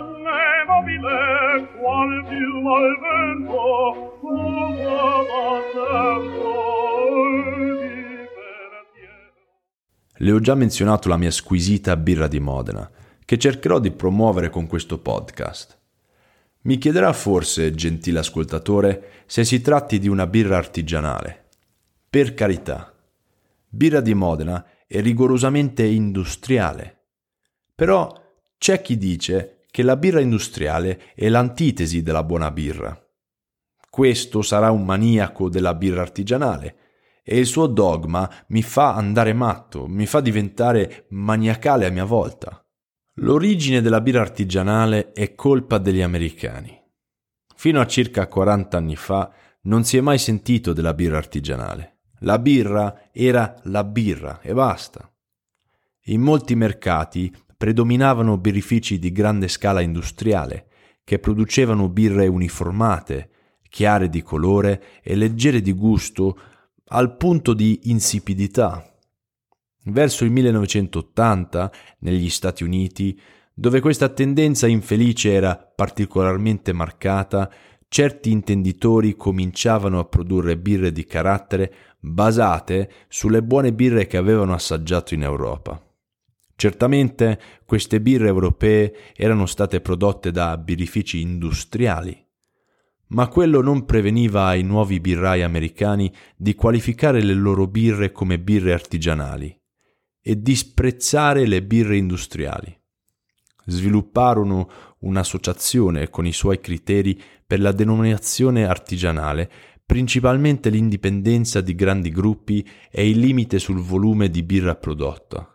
donne mobile, qual piuma al vento, Le ho già menzionato la mia squisita birra di Modena, che cercherò di promuovere con questo podcast. Mi chiederà forse, gentile ascoltatore, se si tratti di una birra artigianale. Per carità, birra di Modena è rigorosamente industriale. Però c'è chi dice che la birra industriale è l'antitesi della buona birra. Questo sarà un maniaco della birra artigianale e il suo dogma mi fa andare matto, mi fa diventare maniacale a mia volta. L'origine della birra artigianale è colpa degli americani. Fino a circa 40 anni fa non si è mai sentito della birra artigianale. La birra era la birra e basta. In molti mercati predominavano birrifici di grande scala industriale, che producevano birre uniformate, chiare di colore e leggere di gusto al punto di insipidità. Verso il 1980, negli Stati Uniti, dove questa tendenza infelice era particolarmente marcata, certi intenditori cominciavano a produrre birre di carattere basate sulle buone birre che avevano assaggiato in Europa. Certamente queste birre europee erano state prodotte da birrifici industriali, ma quello non preveniva ai nuovi birrai americani di qualificare le loro birre come birre artigianali e disprezzare le birre industriali. Svilupparono un'associazione con i suoi criteri per la denominazione artigianale, principalmente l'indipendenza di grandi gruppi e il limite sul volume di birra prodotta.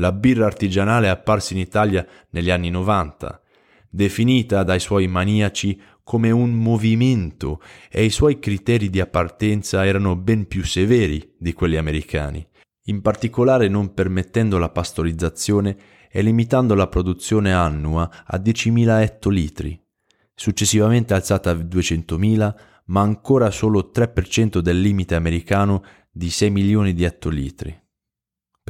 La birra artigianale è apparsa in Italia negli anni 90, definita dai suoi maniaci come un movimento e i suoi criteri di appartenenza erano ben più severi di quelli americani, in particolare non permettendo la pastorizzazione e limitando la produzione annua a 10.000 ettolitri, successivamente alzata a 200.000, ma ancora solo 3% del limite americano di 6 milioni di ettolitri.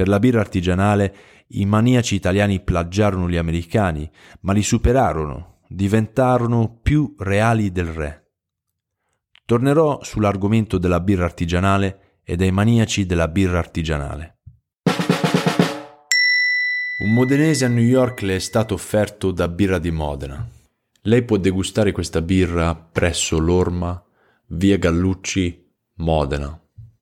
Per la birra artigianale i maniaci italiani plagiarono gli americani, ma li superarono diventarono più reali del re. Tornerò sull'argomento della birra artigianale e dei maniaci della birra artigianale. Un modenese a New York le è stato offerto da Birra di Modena. Lei può degustare questa birra presso l'Orma, via Gallucci, Modena.